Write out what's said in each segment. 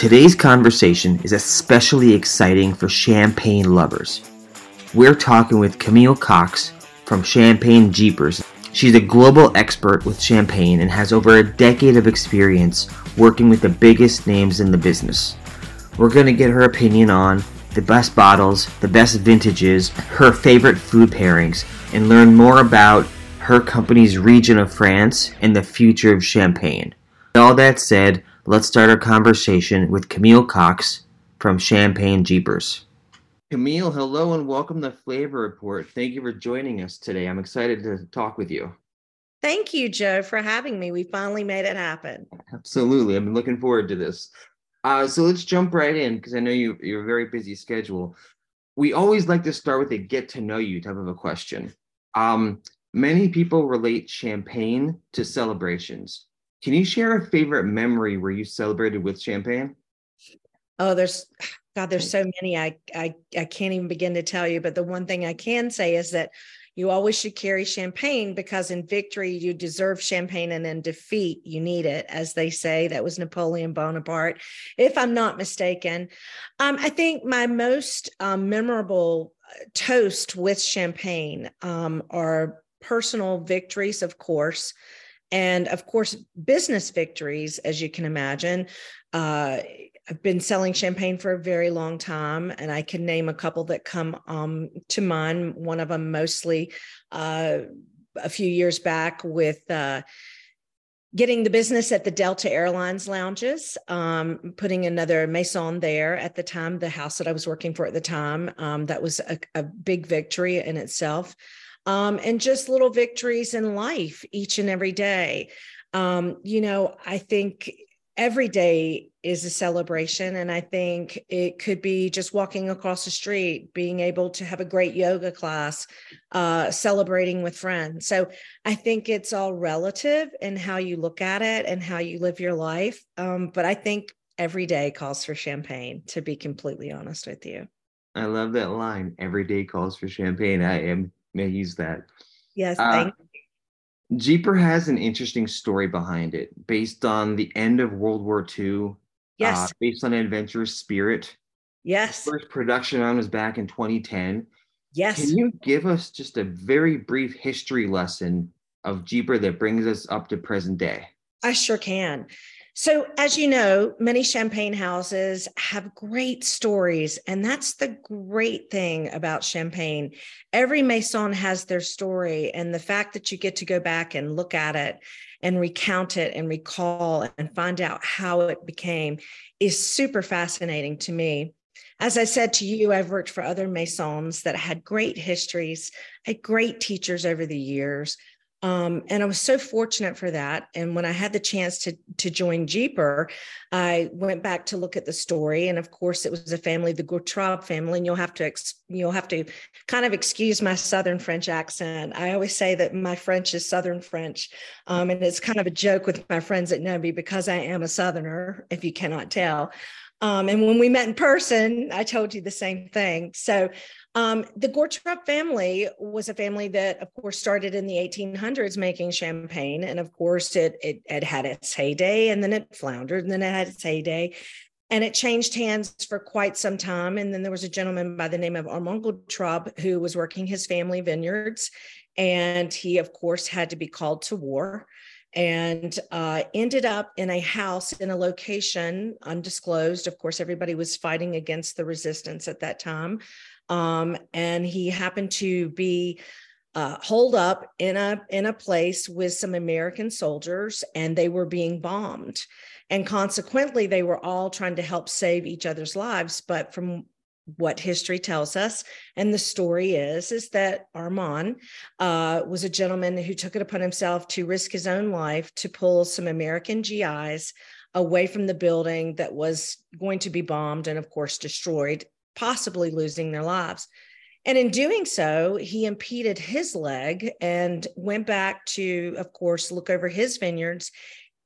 Today's conversation is especially exciting for champagne lovers. We're talking with Camille Cox from Champagne Jeepers. She's a global expert with champagne and has over a decade of experience working with the biggest names in the business. We're going to get her opinion on the best bottles, the best vintages, her favorite food pairings, and learn more about her company's region of France and the future of champagne. With All that said, let's start our conversation with Camille Cox from Champagne Jeepers. Camille, hello and welcome to Flavor Report. Thank you for joining us today. I'm excited to talk with you. Thank you, Joe, for having me. We finally made it happen. Absolutely. I've been looking forward to this. Uh, so let's jump right in because I know you, you're a very busy schedule. We always like to start with a get to know you type of a question. Um, many people relate champagne to celebrations. Can you share a favorite memory where you celebrated with champagne? Oh, there's God, there's so many I I I can't even begin to tell you. But the one thing I can say is that you always should carry champagne because in victory you deserve champagne and in defeat you need it, as they say. That was Napoleon Bonaparte, if I'm not mistaken. Um, I think my most um, memorable uh, toast with champagne um, are personal victories, of course and of course business victories as you can imagine uh, i've been selling champagne for a very long time and i can name a couple that come um, to mind. One of them mostly uh, a few years back with uh, getting the business at the delta airlines lounges um, putting another maison there at the time the house that i was working for at the time. Um, that was a, a big victory in itself um, and just little victories in life each and every day. Um, you know, I think every day is a celebration. And I think it could be just walking across the street, being able to have a great yoga class, uh, celebrating with friends. So I think it's all relative in how you look at it and how you live your life. Um, but I think every day calls for champagne, to be completely honest with you. I love that line. Every day calls for champagne. I am may use that. Yes, uh, Jeeper has an interesting story behind it, based on the end of World War II. Uh, yes. Uh, based on adventurous spirit. Yes. The first production on was back in 2010. Yes. Can you give us just a very brief history lesson of Jeeper that brings us up to present day? I sure can. So, as you know, many champagne houses have great stories, and that's the great thing about champagne. Every maison has their story, and the fact that you get to go back and look at it and recount it and recall and find out how it became is super fascinating to me. As I said to you, I've worked for other maisons that had great histories, had great teachers over the years, um, and I was so fortunate for that. And when I had the chance to to join Jeeper, I went back to look at the story. And of course, it was a family, the Goutorbe family. And you'll have to you'll have to kind of excuse my Southern French accent. I always say that my French is Southern French, um, and it's kind of a joke with my friends that know because I am a Southerner. If you cannot tell. Um, and when we met in person, I told you the same thing. So um, the Goutorbe family was a family that, of course, started in the 1800s making champagne. And of course, it, it, it had its heyday and then it floundered and then it had its heyday. And it changed hands for quite some time. And then there was a gentleman by the name of Armand Goutorbe who was working his family vineyards. And he, of course, had to be called to war and uh, ended up in a house in a location undisclosed. Of course, everybody was fighting against the resistance at that time. Um, and he happened to be uh, holed up in a in a place with some American soldiers, and they were being bombed. And consequently, they were all trying to help save each other's lives. But from what history tells us and the story is is that armand uh, was a gentleman who took it upon himself to risk his own life to pull some american gis away from the building that was going to be bombed and of course destroyed possibly losing their lives. And in doing so, he impeded his leg and went back to, of course, look over his vineyards.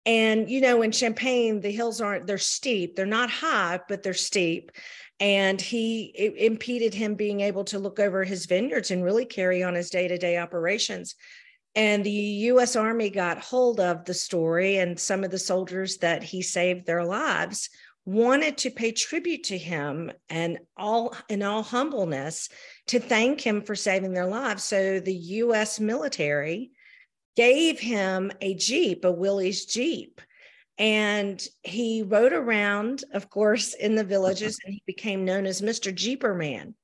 And, you know, in Champagne, the hills aren't, they're steep. They're not high, but they're steep. And he impeded him being able to look over his vineyards and really carry on his day to day operations. And the US Army got hold of the story, and some of the soldiers that he saved their lives wanted to pay tribute to him and all in all humbleness to thank him for saving their lives. So the US military gave him a Jeep, a Willys Jeep. And he rode around, of course, in the villages and he became known as Mr. Jeeper Man.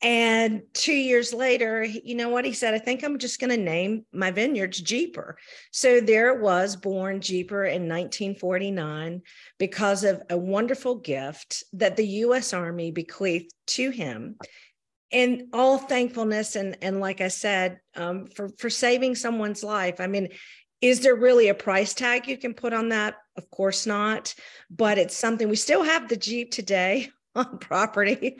And two years later, you know what he said? I think I'm just going to name my vineyards Jeeper. So there it was, born Jeeper in 1949 because of a wonderful gift that the U.S. Army bequeathed to him. And all thankfulness and and like I said, um, for for saving someone's life. I mean, is there really a price tag you can put on that? Of course not, but it's something we still have the Jeep today property.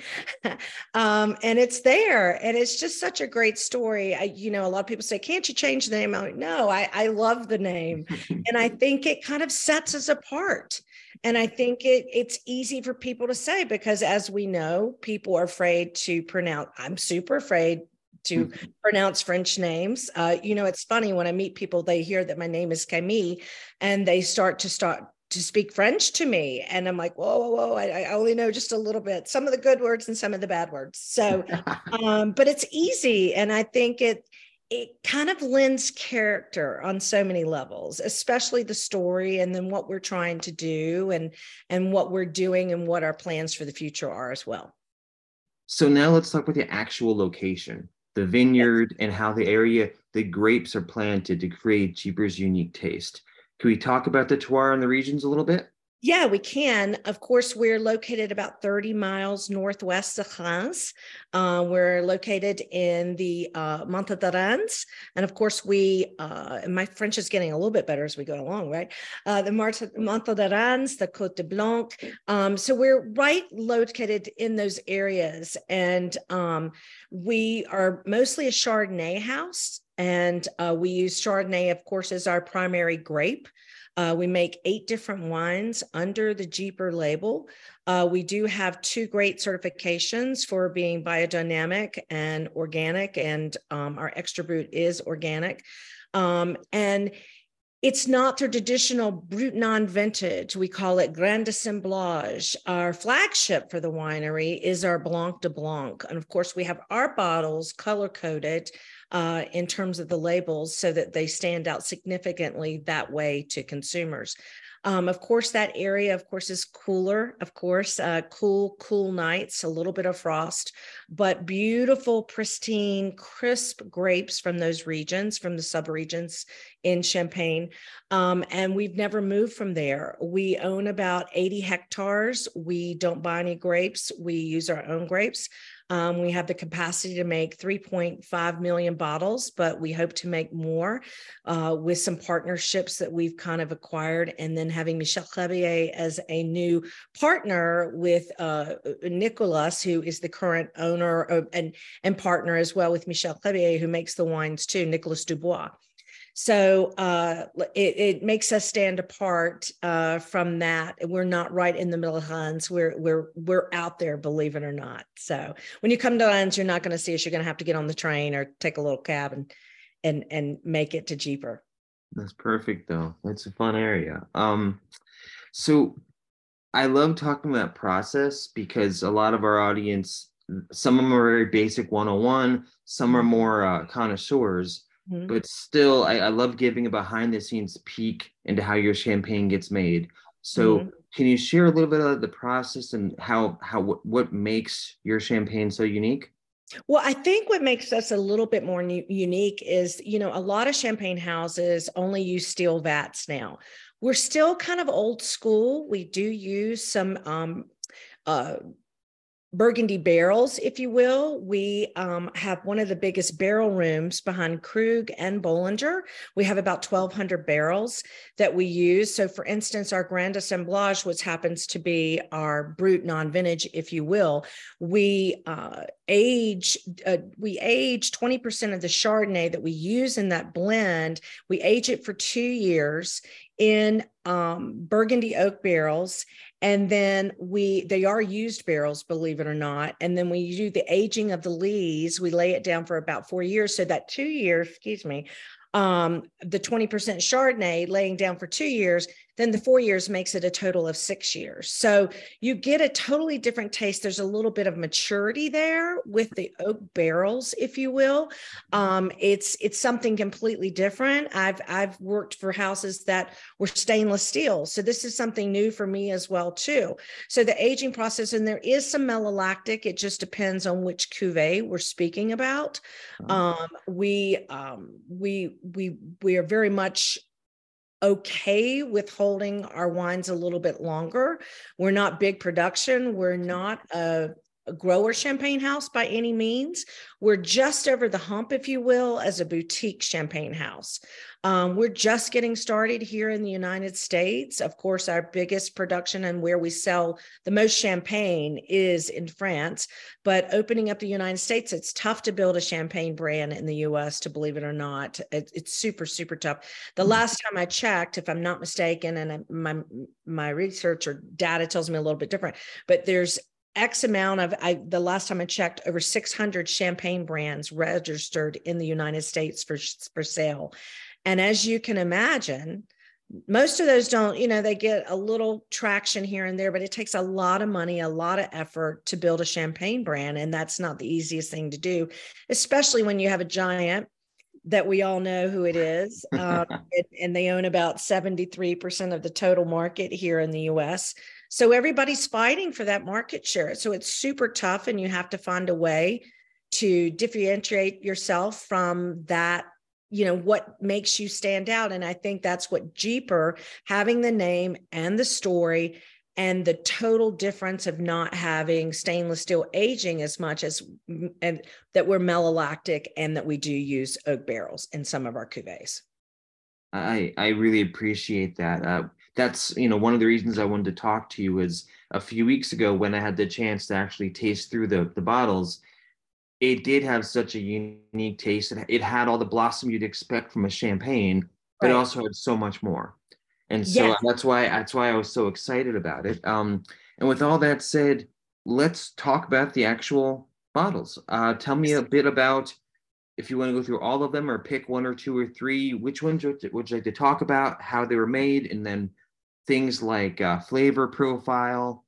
Um, and it's there and it's just such a great story. I, you know a lot of people say can't you change the name? I'm like no i, I love the name. And i think it kind of sets us apart. And i think it it's easy for people to say because as we know people are afraid to pronounce i'm super afraid to mm-hmm. pronounce French names. Uh, you know, it's funny when I meet people, they hear that my name is Camille and they start to start to speak French to me. And I'm like, whoa, whoa, whoa, I, I, only know just a little bit, some of the good words and some of the bad words. So, um, but it's easy. And I think it, it kind of lends character on so many levels especially the story and then what we're trying to do and and what we're doing and what our plans for the future are as well so now let's talk about the actual location the vineyard yes. and how the area the grapes are planted to create Jeeper's unique taste can we talk about the terroir and the regions a little bit? Yeah, we can. Of course, we're located about 30 miles northwest of Reims. Uh, we're located in the uh, Monts d'Aranes. And of course, we, uh, my French is getting a little bit better as we go along, right? Uh, the Monts d'Aranes, the Côte de Blanc. Um, so we're right located in those areas. And um, we are mostly a Chardonnay house. And uh, we use Chardonnay, of course, as our primary grape. Uh, we make eight different wines under the Jeeper label. Uh, we do have two great certifications for being biodynamic and organic, and um, our extra brut is organic. Um, and it's not the traditional brut non vintage. We call it Grand Assemblage. Our flagship for the winery is our Blanc de Blanc. And of course, we have our bottles color coded uh, in terms of the labels so that they stand out significantly that way to consumers. Um, of course, that area, of course, is cooler. Of course, uh, cool, cool nights, a little bit of frost, but beautiful, pristine, crisp grapes from those regions, from the subregions in Champagne. Um, and we've never moved from there. We own about 80 hectares. We don't buy any grapes. We use our own grapes. Um, we have the capacity to make 3.5 million bottles, but we hope to make more uh, with some partnerships that we've kind of acquired. And then having Michel Reybier as a new partner with uh, Nicolas, who is the current owner of, and, and partner as well with Michel Reybier, who makes the wines too, Nicolas Dubois. So uh, it, it, makes us stand apart uh, from that. We're not right in the middle of Reims. We're we're we're out there, believe it or not. So when you come to Reims, you're not going to see us. You're going to have to get on the train or take a little cab and and and make it to Jeeper. That's perfect, though. It's a fun area. Um, so I love talking about process because a lot of our audience, some of them are very basic 101, some are more uh, connoisseurs Mm-hmm. But still, I, I love giving a behind the scenes peek into how your champagne gets made. So, mm-hmm. can you share a little bit of the process and how how what, what makes your champagne so unique? Well, I think what makes us a little bit more new, unique is, you know, a lot of champagne houses only use steel vats now. We're still kind of old school. We do use some um, uh, Burgundy barrels, if you will. We um, have one of the biggest barrel rooms behind Krug and Bollinger. We have about 1,200 barrels that we use. So, for instance, our Grand Assemblage, which happens to be our brut non vintage, if you will, we uh, age uh, we age 20% of the Chardonnay that we use in that blend. We age it for two years in um, Burgundy oak barrels and then we they are used barrels believe it or not. And then we do the aging of the lees. We lay it down for about four years. So that two years excuse me um the 20% chardonnay laying down for two years then the four years makes it a total of six years. So you get a totally different taste. There's a little bit of maturity there with the oak barrels, if you will. Um, it's it's something completely different. I've I've worked for houses that were stainless steel, so this is something new for me as well too. So the aging process, and there is some malolactic. It just depends on which cuvee we're speaking about. Uh-huh. Um, we um, we we we are very much okay with holding our wines a little bit longer. We're not big production. We're not a, grower champagne house by any means. We're just over the hump, if you will, as a boutique champagne house. Um, we're just getting started here in the United States. Of course, our biggest production and where we sell the most champagne is in France. But opening up the United States, it's tough to build a champagne brand in the US, to believe it or not. It, it's super, super tough. The mm-hmm. last time I checked, if I'm not mistaken, and my, my research or data tells me a little bit different, but there's X amount of I the last time I checked over 600 champagne brands registered in the United States for for sale. And as you can imagine, most of those don't, you know, they get a little traction here and there, but it takes a lot of money, a lot of effort to build a champagne brand. And that's not the easiest thing to do, especially when you have a giant that we all know who it is. Um, and, and they own about 73% of the total market here in the US. So everybody's fighting for that market share. So it's super tough, and you have to find a way to differentiate yourself from that you know what makes you stand out. And i think that's what jeeper having the name and the story and the total difference of not having stainless steel aging as much as and that we're malolactic and that we do use oak barrels in some of our cuvées. I i really appreciate that. Uh, that's you know one of the reasons i wanted to talk to you is a few weeks ago when i had the chance to actually taste through the the bottles it did have such a unique taste. It had all the blossom you'd expect from a champagne, but right. it also had so much more. And so yes. that's why that's why I was so excited about it. Um, and with all that said, let's talk about the actual bottles. Uh, tell me a bit about if you want to go through all of them or pick one or two or three. Which ones would you like to talk about? How they were made, and then things like uh, flavor profile,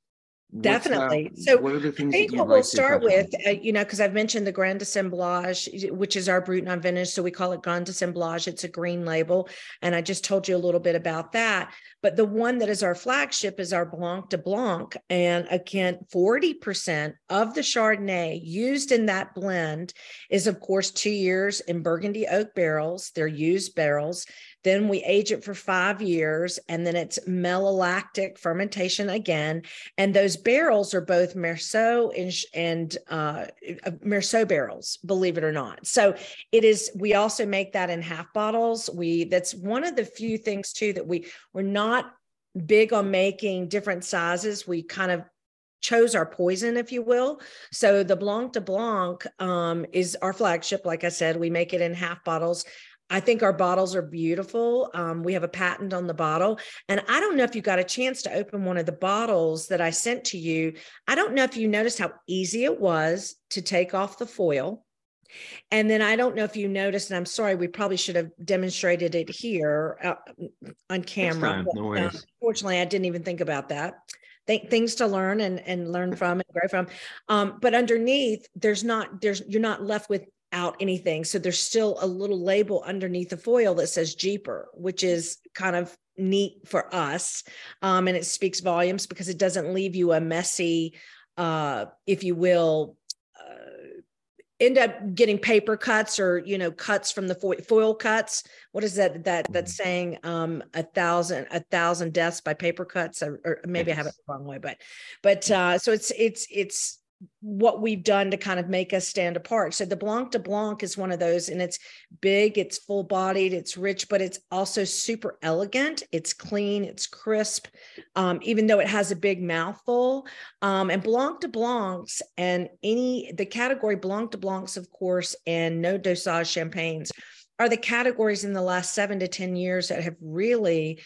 Definitely. so, what are the things I think what we'll start with, uh, you know, because I've mentioned the Grand Assemblage, which is our Brut non vintage. So we call it Grand Assemblage. It's a green label. And I just told you a little bit about that. But the one that is our flagship is our Blanc de Blanc. And again, 40% of the Chardonnay used in that blend is, of course, two years in Burgundy oak barrels. They're used barrels. Then we age it for five years, and then it's malolactic fermentation again. And those barrels are both Meursault and, and uh, uh, Meursault barrels, believe it or not. So it is. We also make that in half bottles. We that's one of the few things too that we we're not big on making different sizes. We kind of chose our poison, if you will. So the Blanc de Blanc um, is our flagship. Like I said, we make it in half bottles. I think our bottles are beautiful. Um, we have a patent on the bottle. And I don't know if you got a chance to open one of the bottles that I sent to you. I don't know if you noticed how easy it was to take off the foil. And then I don't know if you noticed, and I'm sorry, we probably should have demonstrated it here uh, on camera. no uh, unfortunately, I didn't even think about that. Th- things to learn and, and learn from and grow from. Um, but underneath, there's not, there's, you're not left with out anything. So there's still a little label underneath the foil that says Jeeper, which is kind of neat for us. Um, and it speaks volumes because it doesn't leave you a messy, uh, if you will, uh, end up getting paper cuts or you know cuts from the foil, foil cuts what is that that that's mm-hmm. saying um a thousand a thousand deaths by paper cuts or, or maybe yes. i have it the wrong way but but uh so it's it's it's what we've done to kind of make us stand apart. So the Blanc de Blanc is one of those, and it's big, it's full bodied, it's rich, but it's also super elegant. It's clean, it's crisp, um, even though it has a big mouthful. Um, and Blanc de Blancs and any, the category Blanc de Blancs, of course, and no dosage champagnes are the categories in the last seven to 10 years that have really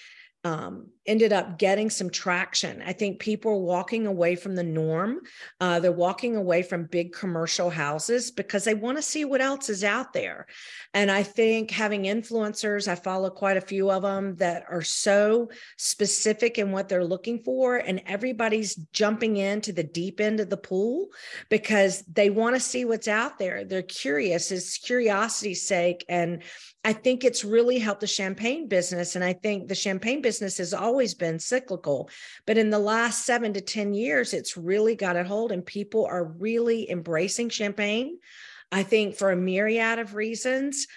um, ended up getting some traction. I think people are walking away from the norm. Uh, they're walking away from big commercial houses because they want to see what else is out there. And I think having influencers, I follow quite a few of them that are so specific in what they're looking for, and everybody's jumping into the deep end of the pool because they want to see what's out there. They're curious, it's curiosity's sake. And I think it's really helped the champagne business. And I think the champagne business is always been cyclical. But in the last seven to 10 years, it's really got a hold, and people are really embracing champagne. I think for a myriad of reasons.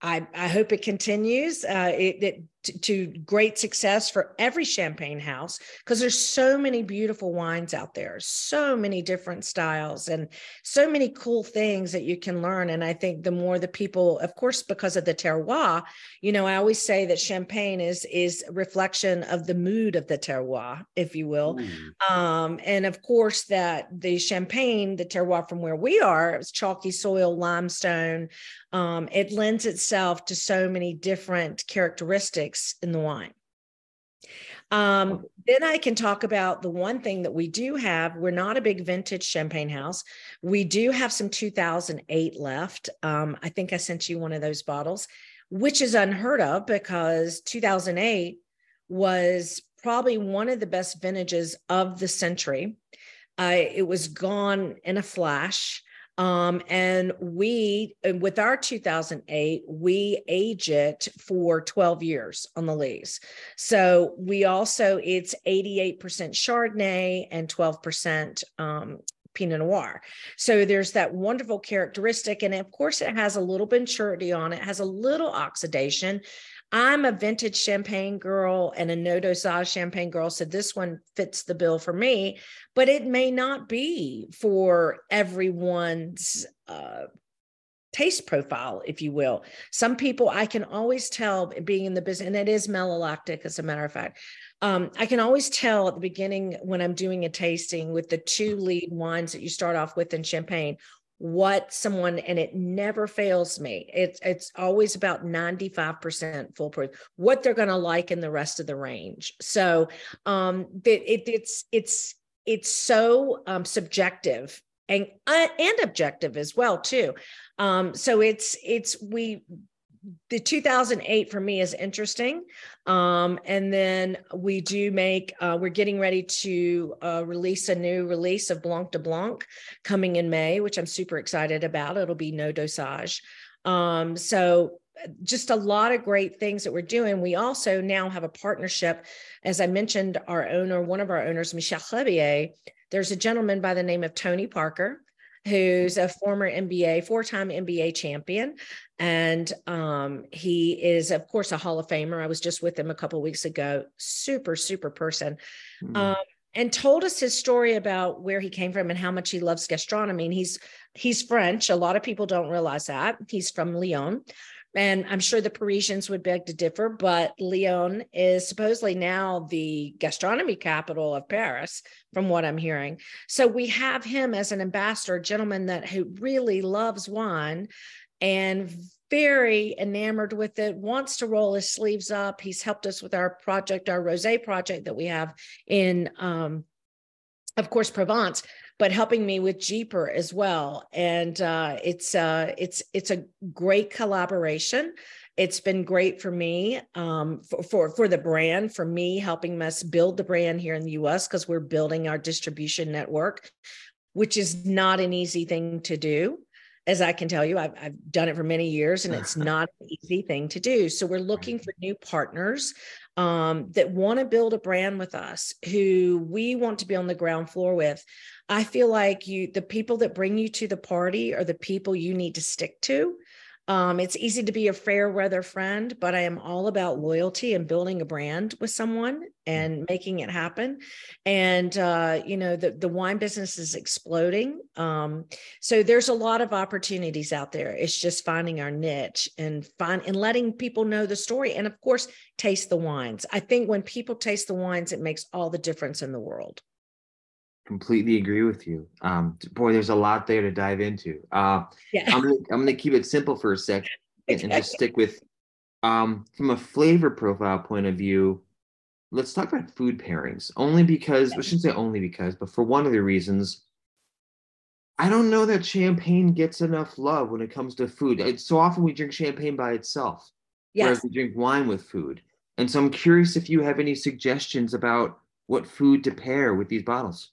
I, I hope it continues. Uh, it, it to, to great success for every champagne house because there's so many beautiful wines out there so many different styles and so many cool things that you can learn and i think the more the people of course because of the terroir you know i always say that champagne is is reflection of the mood of the terroir if you will mm. um, and of course that the champagne the terroir from where we are it's chalky soil limestone um, it lends itself to so many different characteristics in the wine. Um, then I can talk about the one thing that we do have. We're not a big vintage champagne house. We do have some 2008 left. Um, I think I sent you one of those bottles, which is unheard of because 2008 was probably one of the best vintages of the century. Uh, it was gone in a flash. Um, and we, with our 2008, we age it for 12 years on the lees. So we also, it's 88% Chardonnay and 12% um, Pinot Noir. So there's that wonderful characteristic. And of course, it has a little maturity on it, has a little oxidation, I'm a vintage champagne girl and a no dosage champagne girl. So this one fits the bill for me, but it may not be for everyone's uh, taste profile, if you will. Some people I can always tell being in the business, and it is malolactic, as a matter of fact. Um, I can always tell at the beginning when I'm doing a tasting with the two lead wines that you start off with in champagne what someone and it never fails me it's it's always about 95% foolproof what they're going to like in the rest of the range. So um it, it it's it's it's so um subjective and uh, and objective as well too. Um so it's it's we the 2008 for me is interesting. Um, and then we do make, uh, we're getting ready to uh, release a new release of Blanc de Blanc coming in May, which I'm super excited about. It'll be no dosage. Um, so just a lot of great things that we're doing. We also now have a partnership. As I mentioned, our owner, one of our owners, Michel Reybier, there's a gentleman by the name of Tony Parker who's a former NBA, four time NBA champion. And um, he is, of course, a Hall of Famer. I was just with him a couple weeks ago. Super, super person. Mm-hmm. Um, and told us his story about where he came from and how much he loves gastronomy. And he's he's French. A lot of people don't realize that. He's from Lyon. And I'm sure the Parisians would beg to differ, but Lyon is supposedly now the gastronomy capital of Paris, from what I'm hearing. So we have him as an ambassador, a gentleman that who really loves wine and very enamored with it, wants to roll his sleeves up. He's helped us with our project, our rosé project that we have in um, of course Provence, but helping me with Jeeper as well. And uh, it's uh, it's it's a great collaboration. It's been great for me um, for, for for the brand, for me helping us build the brand here in the U.S. because we're building our distribution network, which is not an easy thing to do as I can tell you, I've, I've, done it for many years and it's not an easy thing to do. So we're looking for new partners um, that want to build a brand with us, who we want to be on the ground floor with. I feel like you, the people that bring you to the party are the people you need to stick to. Um, it's easy to be a fair weather friend, but I am all about loyalty and building a brand with someone and making it happen. And uh, you know, the the wine business is exploding. Um, so there's a lot of opportunities out there. It's just finding our niche and find and letting people know the story. And of course, taste the wines. I think when people taste the wines, it makes all the difference in the world completely agree with you. Um, boy, there's a lot there to dive into. Uh, yeah. I'm gonna I'm gonna keep it simple for a second and, and just stick with um, from a flavor profile point of view. let's talk about food pairings. Only because I shouldn't say only because, but for one of the reasons, I don't know that champagne gets enough love when it comes to food. It's, so often we drink champagne by itself, yes. whereas we drink wine with food. And so I'm curious if you have any suggestions about what food to pair with these bottles.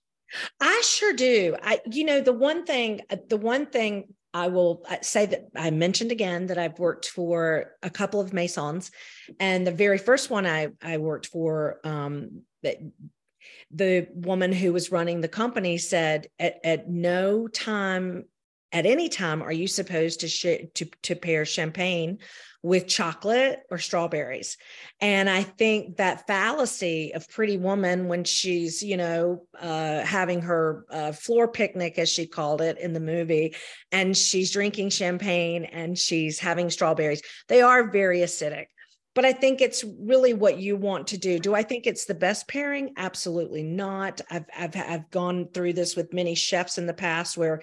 I sure do. I, you know, the one thing, uh, the one thing I will uh, say that I mentioned again that I've worked for a couple of Maisons, and the very first one I I worked for, um, that the woman who was running the company said at, at no time at any time are you supposed to sh- to to pair champagne with chocolate or strawberries. And I think that fallacy of Pretty Woman when she's, you know, uh, having her uh, floor picnic, as she called it in the movie, and she's drinking champagne and she's having strawberries, they are very acidic. But I think it's really what you want to do. Do I think it's the best pairing? Absolutely not. I've, I've, I've gone through this with many chefs in the past where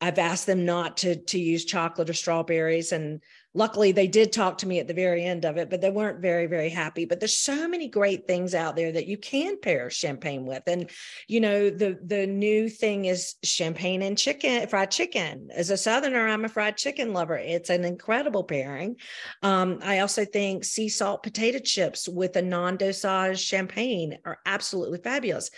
I've asked them not to to use chocolate or strawberries and luckily they did talk to me at the very end of it but they weren't very very happy. But there's so many great things out there that you can pair champagne with. And you know the the new thing is champagne and chicken fried chicken. As a southerner i'm a fried chicken lover. It's an incredible pairing. Um, i also think sea salt potato chips with a non-dosage champagne are absolutely fabulous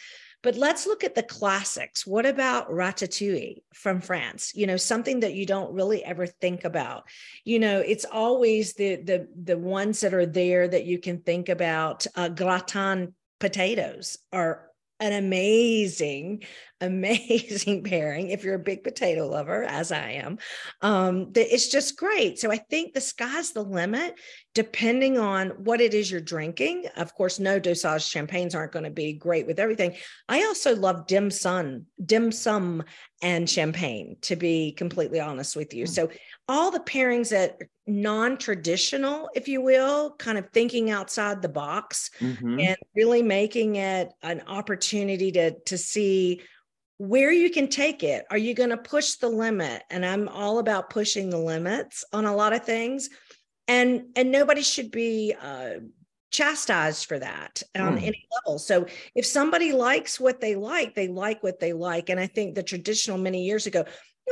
but let's look at the classics. What about ratatouille from France? You know, something that you don't really ever think about. You know, it's always the the the ones that are there that you can think about. Uh, gratin potatoes are an amazing, amazing pairing if you're a big potato lover, as I am. Um, it's just great. So I think the sky's the limit, depending on what it is you're drinking. Of course, no dosage champagnes aren't going to be great with everything. I also love dim sum, dim sum and champagne, to be completely honest with you. Mm. So all the pairings that non-traditional if you will kind of thinking outside the box mm-hmm. and really making it an opportunity to to see where you can take it are you going to push the limit and i'm all about pushing the limits on a lot of things and and nobody should be uh, chastised for that on mm. any level. So if somebody likes what they like, they like what they like. And I think the traditional many years ago,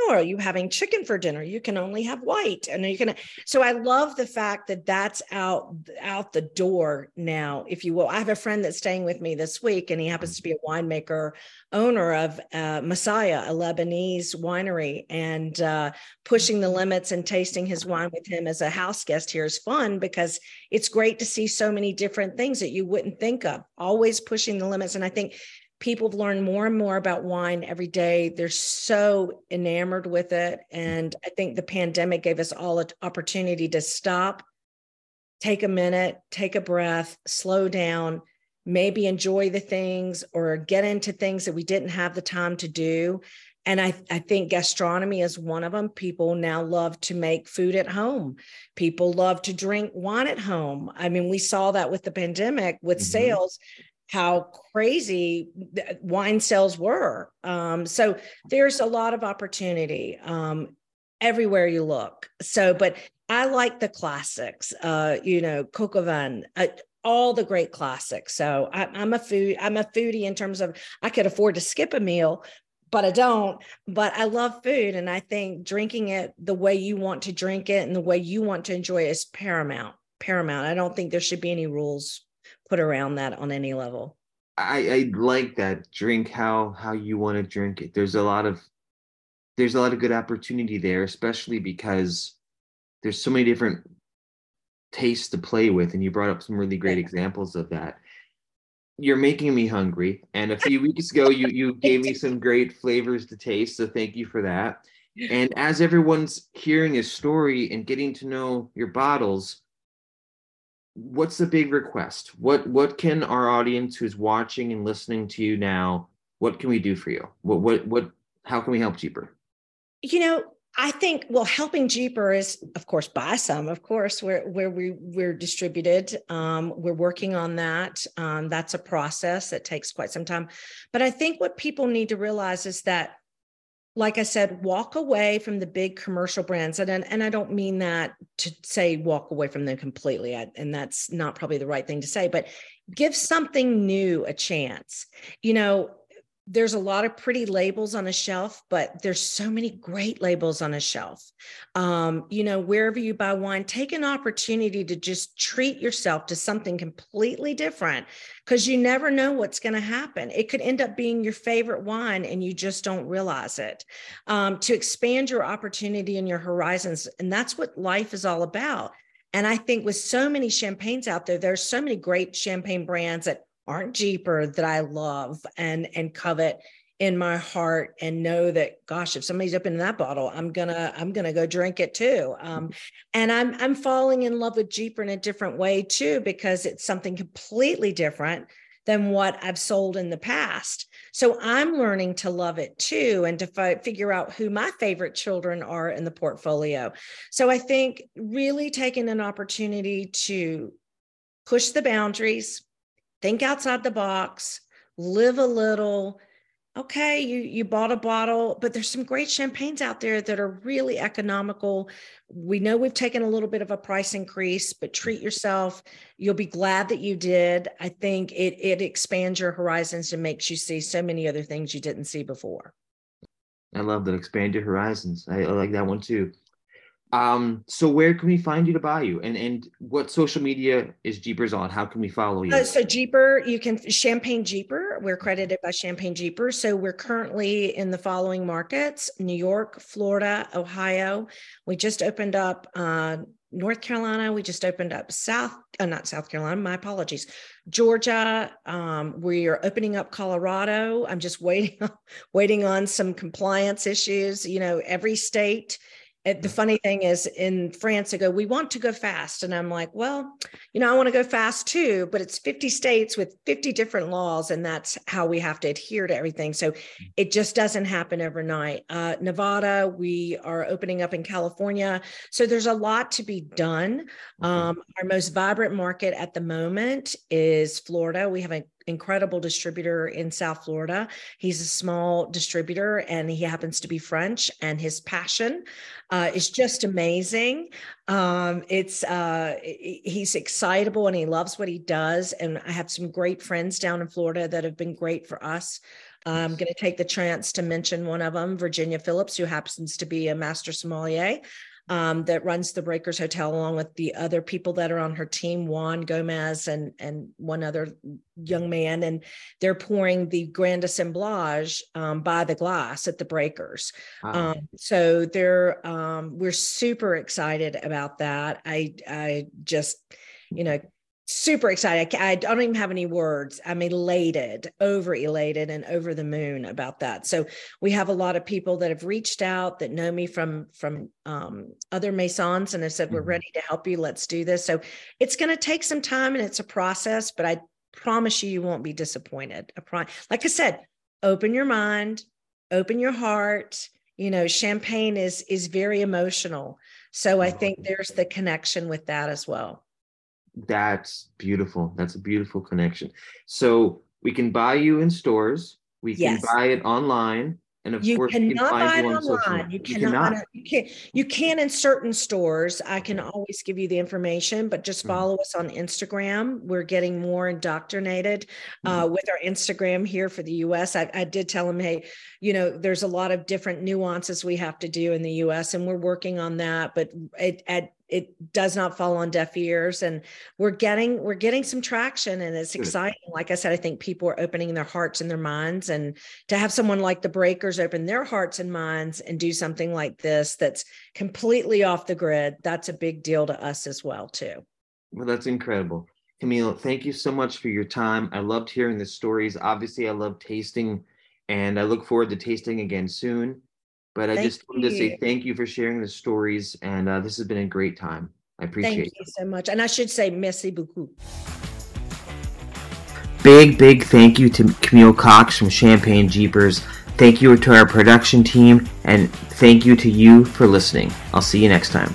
or are you having chicken for dinner. You can only have white. And you can so i love the fact that that's out out the door now if you will. I have a friend that's staying with me this week and he happens to be a winemaker owner of uh, Massaya a lebanese winery and uh, pushing the limits and tasting his wine with him as a house guest here is fun because it's great to see so many different things that you wouldn't think of always pushing the limits. And i think people have learned more and more about wine every day. They're so enamored with it. And I think the pandemic gave us all an opportunity to stop, take a minute, take a breath, slow down, maybe enjoy the things or get into things that we didn't have the time to do. And I, I think gastronomy is one of them. People now love to make food at home. People love to drink wine at home. I mean, we saw that with the pandemic with mm-hmm. sales how crazy wine sales were. Um, so there's a lot of opportunity um, everywhere you look. So, but I like the classics, uh, you know, vin, uh, all the great classics. So I, I'm a food, I'm a foodie in terms of I could afford to skip a meal, but I don't. But I love food, and I think drinking it the way you want to drink it and the way you want to enjoy it is paramount. Paramount. I don't think there should be any rules put around that on any level. I, I like that drink how how you want to drink it. There's a lot of there's a lot of good opportunity there, especially because there's so many different tastes to play with, and you brought up some really great yeah. examples of that. You're making me hungry, and a few weeks ago you you gave me some great flavors to taste, so thank you for that. And as everyone's hearing a story and getting to know your bottles, what's the big request? What what can our audience who's watching and listening to you now, what can we do for you? What what what how can we help Jeeper? You know, I think well, helping Jeeper is, of course, buy some. Of course, where where we we're distributed, um, we're working on that. Um, that's a process that takes quite some time. But I think what people need to realize is that like I said, walk away from the big commercial brands. And, and I don't mean that to say walk away from them completely. I, and that's not probably the right thing to say, but give something new a chance. You know, there's a lot of pretty labels on a shelf, but there's so many great labels on a shelf. Um, you know, wherever you buy wine, take an opportunity to just treat yourself to something completely different because you never know what's going to happen. It could end up being your favorite wine and you just don't realize it. Um, to expand your opportunity and your horizons. And that's what life is all about. And I think with so many champagnes out there, there's so many great champagne brands that aren't Jeeper that I love and and covet in my heart and know that gosh if somebody's opening that bottle i'm gonna i'm gonna go drink it too. Um, and i'm i'm falling in love with jeeper in a different way too because it's something completely different than what i've sold in the past. So i'm learning to love it too and to fi- figure out who my favorite children are in the portfolio. So i think really taking an opportunity to push the boundaries think outside the box, live a little. Okay, you you bought a bottle, but there's some great champagnes out there that are really economical. We know we've taken a little bit of a price increase, but treat yourself. You'll be glad that you did. I think it it expands your horizons and makes you see so many other things you didn't see before. I love that. Expand your horizons. I, I like that one too. Um, so where can we find you to buy you? And and what social media is Jeepers on? How can we follow you? Uh, so Jeeper, you can Champagne Jeeper. We're credited by Champagne Jeeper. So we're currently in the following markets: New York, Florida, Ohio. We just opened up uh, North Carolina. We just opened up South, uh, not South Carolina. My apologies. Georgia. Um, we are opening up Colorado. I'm just waiting, waiting on some compliance issues. You know, every state the funny thing is in France, they go, we want to go fast. And I'm like, well, you know, I want to go fast too, but it's 50 states with 50 different laws. And that's how we have to adhere to everything. So it just doesn't happen overnight. Uh, Nevada, we are opening up in California. So there's a lot to be done. Um, our most vibrant market at the moment is Florida. We have a incredible distributor in South Florida. He's a small distributor and he happens to be French, and his passion uh, is just amazing. Um, it's uh, he's excitable and he loves what he does. And I have some great friends down in Florida that have been great for us. I'm going to take the chance to mention one of them, Virginia Phillips, who happens to be a master sommelier um, that runs the Breakers Hotel, along with the other people that are on her team, Juan Gomez and and one other young man, and they're pouring the Grand Assemblage um, by the glass at the Breakers. Wow. Um, so they're um, we're super excited about that. I I just you know super excited. I, I, don't even have any words. I'm elated, over elated, and over the moon about that. So we have a lot of people that have reached out that know me from from um, other maisons and have said, "We're mm-hmm. ready to help you. Let's do this." So it's going to take some time and it's a process, but I promise you, you won't be disappointed. I like I said, open your mind, open your heart. You know, champagne is is very emotional. So I think there's the connection with that as well. That's beautiful. That's a beautiful connection. So we can buy you in stores. We yes. can buy it online. And of you course, cannot you can buy it online. You, you cannot. cannot. You can. You can in certain stores. I can always give you the information, but just mm-hmm. follow mm-hmm. us on Instagram. We're getting more indoctrinated uh, mm-hmm. with our Instagram here for the U.S. I, I did tell them, hey, you know, there's a lot of different nuances we have to do in the U.S. and we're working on that. But it, at it does not fall on deaf ears. And we're getting we're getting some traction and it's hmm. exciting. Like i said i think people are opening their hearts and their minds and to have someone like the breakers open their hearts and minds and do something like this that's completely off the grid that's a big deal to us as well too. Well that's incredible. Camille thank you so much for your time. I loved hearing the stories. Obviously i love tasting and i look forward to tasting again soon but I just wanted to say thank you for sharing the stories, and uh, this has been a great time. I appreciate thank it. Thank you so much, and I should say merci beaucoup. Big, big thank you to Camille Cox from Champagne Jeepers. Thank you to our production team, and thank you to you for listening. I'll see you next time.